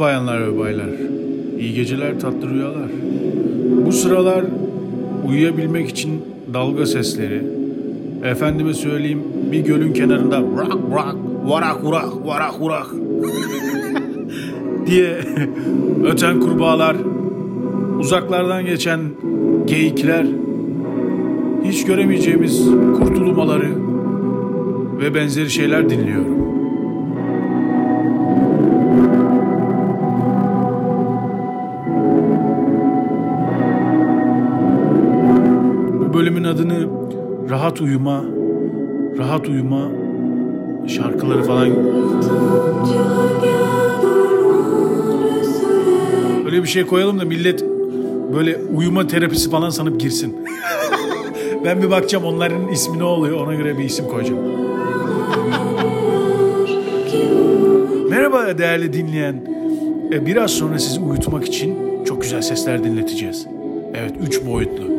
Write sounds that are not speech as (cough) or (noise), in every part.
Bayanlar ve baylar. İyi geceler, tatlı rüyalar. Bu sıralar uyuyabilmek için dalga sesleri, efendime söyleyeyim bir gölün kenarında rak rak, varak urak, varak urak diye (laughs) öten kurbağalar, uzaklardan geçen geyikler, hiç göremeyeceğimiz kurtulumaları ve benzeri şeyler dinliyorum. Bölümün adını Rahat Uyuma, Rahat Uyuma şarkıları falan öyle bir şey koyalım da millet böyle uyuma terapisi falan sanıp girsin. (laughs) ben bir bakacağım onların ismi ne oluyor ona göre bir isim koyacağım. Merhaba değerli dinleyen. E, Biraz sonra sizi uyutmak için çok güzel sesler dinleteceğiz. Evet 3 boyutlu.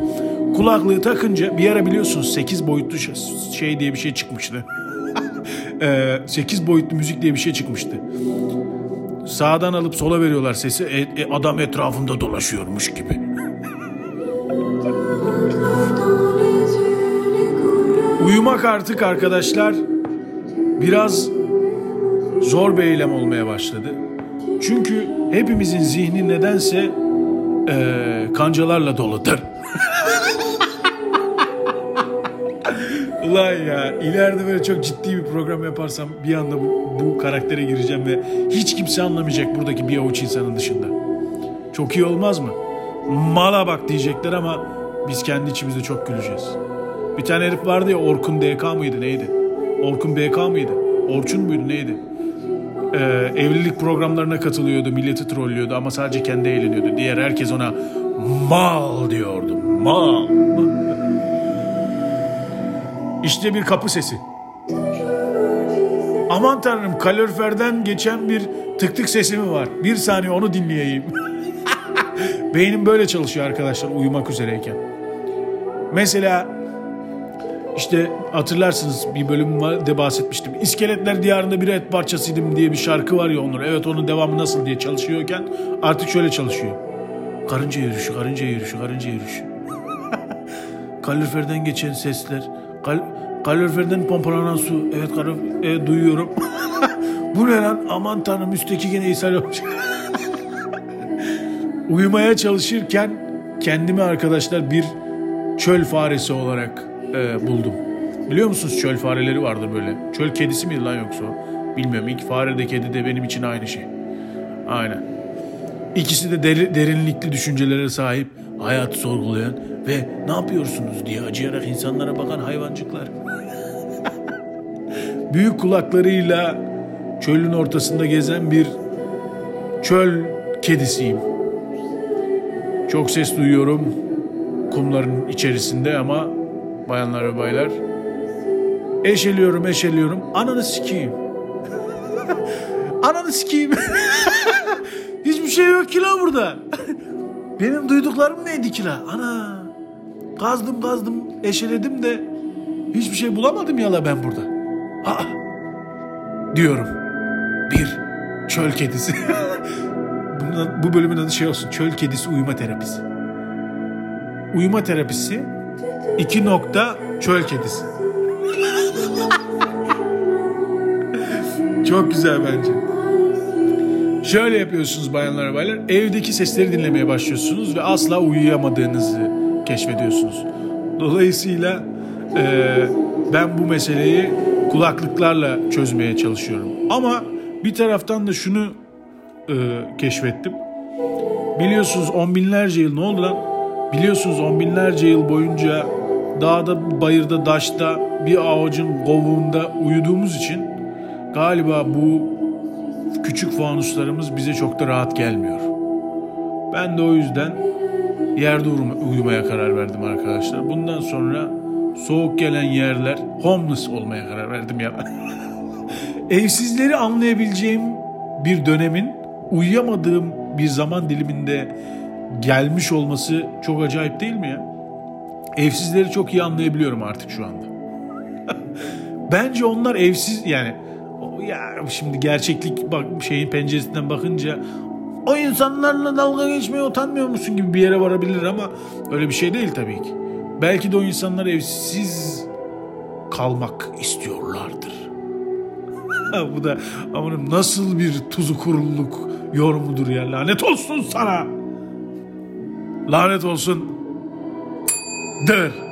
Kulaklığı takınca bir ara biliyorsunuz 8 boyutlu şey diye bir şey çıkmıştı. (laughs) 8 boyutlu müzik diye bir şey çıkmıştı. Sağdan alıp sola veriyorlar sesi. E, e, adam etrafında dolaşıyormuş gibi. (laughs) Uyumak artık arkadaşlar biraz zor bir eylem olmaya başladı. Çünkü hepimizin zihni nedense eee, kancalarla doludur. Ulan ya ileride böyle çok ciddi bir program yaparsam bir anda bu, bu karaktere gireceğim ve hiç kimse anlamayacak buradaki bir avuç insanın dışında. Çok iyi olmaz mı? Mala bak diyecekler ama biz kendi içimizde çok güleceğiz. Bir tane herif vardı ya Orkun DK mıydı neydi? Orkun BK mıydı? Orçun muydu neydi? Ee, evlilik programlarına katılıyordu, milleti trollüyordu ama sadece kendi eğleniyordu. Diğer herkes ona mal diyordu. Mal. İşte bir kapı sesi. Aman tanrım kaloriferden geçen bir tık tık sesi mi var? Bir saniye onu dinleyeyim. (laughs) Beynim böyle çalışıyor arkadaşlar uyumak üzereyken. Mesela işte hatırlarsınız bir bölümde bahsetmiştim. İskeletler Diyarında bir et parçasıydım diye bir şarkı var ya Onur. Evet onun devamı nasıl diye çalışıyorken artık şöyle çalışıyor. Karınca yürüyüşü, karınca yürüyüşü, karınca yürüyüşü. (laughs) Kaloriferden geçen sesler. Kal kaloriferden pompalanan su. Evet kalor- evet, duyuyorum. (laughs) Bu ne lan? Aman tanrım üstteki gene ishal olmuş. (laughs) Uyumaya çalışırken kendimi arkadaşlar bir çöl faresi olarak e, buldum. Biliyor musunuz çöl fareleri vardır böyle. Çöl kedisi miydi lan yoksa? Bilmiyorum. İlk fare de kedi de benim için aynı şey. Aynen. İkisi de deri- derinlikli düşüncelere sahip, hayatı sorgulayan ve ne yapıyorsunuz diye acıyarak insanlara bakan hayvancıklar. (laughs) Büyük kulaklarıyla çölün ortasında gezen bir çöl kedisiyim. Çok ses duyuyorum kumların içerisinde ama bayanlar ve baylar eşeliyorum eşeliyorum ananı sikeyim. (laughs) ananı sikeyim. (laughs) Hiçbir şey yok ki la burada. Benim duyduklarım neydi ki la? Ana. Kazdım kazdım eşeledim de hiçbir şey bulamadım ya la ben burada. Aa. Diyorum. Bir çöl kedisi. (laughs) Bunun, bu bölümün adı şey olsun. Çöl kedisi uyuma terapisi. Uyuma terapisi. iki nokta çöl kedisi. (laughs) Çok güzel bence. Şöyle yapıyorsunuz bayanlar baylar. Evdeki sesleri dinlemeye başlıyorsunuz ve asla uyuyamadığınızı keşfediyorsunuz. Dolayısıyla eee, ben bu meseleyi kulaklıklarla çözmeye çalışıyorum. Ama bir taraftan da şunu eee, keşfettim. Biliyorsunuz on binlerce yıl ne oldu lan? Biliyorsunuz on binlerce yıl boyunca dağda, bayırda, daşta bir ağacın kovuğunda uyuduğumuz için galiba bu küçük fanuslarımız bize çok da rahat gelmiyor. Ben de o yüzden yerde uyuma- uyumaya karar verdim arkadaşlar. Bundan sonra soğuk gelen yerler homeless olmaya karar verdim ya. (laughs) Evsizleri anlayabileceğim bir dönemin uyuyamadığım bir zaman diliminde gelmiş olması çok acayip değil mi ya? Evsizleri çok iyi anlayabiliyorum artık şu anda. (laughs) Bence onlar evsiz yani ya şimdi gerçeklik bak şeyin penceresinden bakınca o insanlarla dalga geçmeye utanmıyor musun gibi bir yere varabilir ama öyle bir şey değil tabii ki. Belki de o insanlar evsiz kalmak istiyorlardır. (laughs) Bu da amanım nasıl bir tuzu kuruluk yorumudur ya lanet olsun sana. Lanet olsun. Der.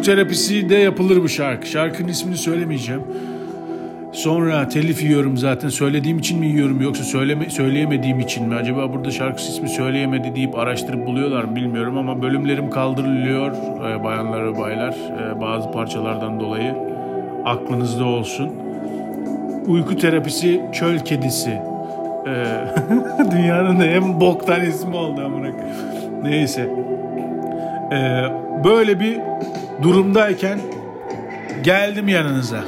Uyku terapisi de yapılır bu şarkı. Şarkının ismini söylemeyeceğim. Sonra telif yiyorum zaten. Söylediğim için mi yiyorum yoksa söyleme, söyleyemediğim için mi? Acaba burada şarkı ismi söyleyemedi deyip araştırıp buluyorlar mı bilmiyorum ama bölümlerim kaldırılıyor e, bayanlar ve baylar e, bazı parçalardan dolayı. Aklınızda olsun. Uyku terapisi çöl kedisi. E, (laughs) dünyanın en boktan ismi oldu amına. Neyse. E, böyle bir durumdayken geldim yanınıza.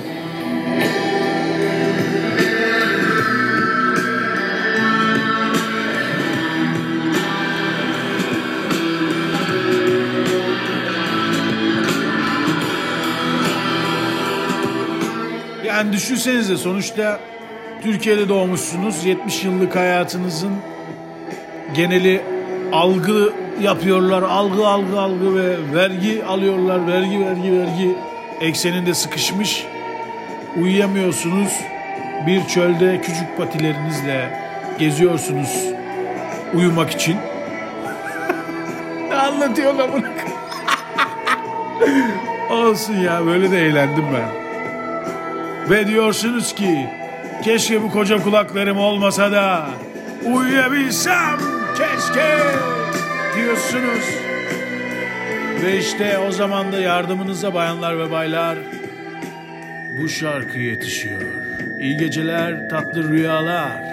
Yani düşünsenize sonuçta Türkiye'de doğmuşsunuz. 70 yıllık hayatınızın geneli algı yapıyorlar. Algı algı algı ve vergi alıyorlar. Vergi vergi vergi ekseninde sıkışmış. Uyuyamıyorsunuz. Bir çölde küçük patilerinizle geziyorsunuz uyumak için. ne (laughs) anlatıyorlar bunu? (laughs) Olsun ya böyle de eğlendim ben. Ve diyorsunuz ki keşke bu koca kulaklarım olmasa da uyuyabilsem keşke diyorsunuz. Ve işte o zaman da yardımınıza bayanlar ve baylar bu şarkı yetişiyor. İyi geceler, tatlı rüyalar.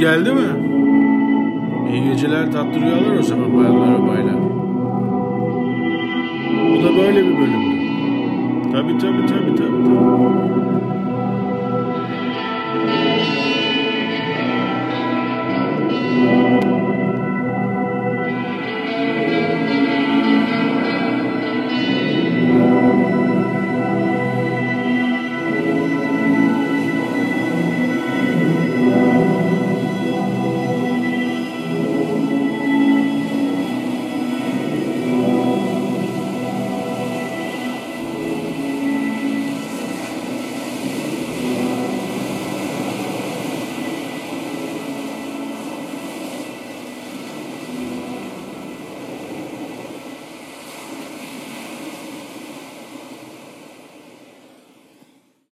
geldi mi? İyi geceler tatlı rüyalar o zaman bayanlar baylar. Bu da böyle bir bölümdü. Tabii tabii tabii tabii. tabii.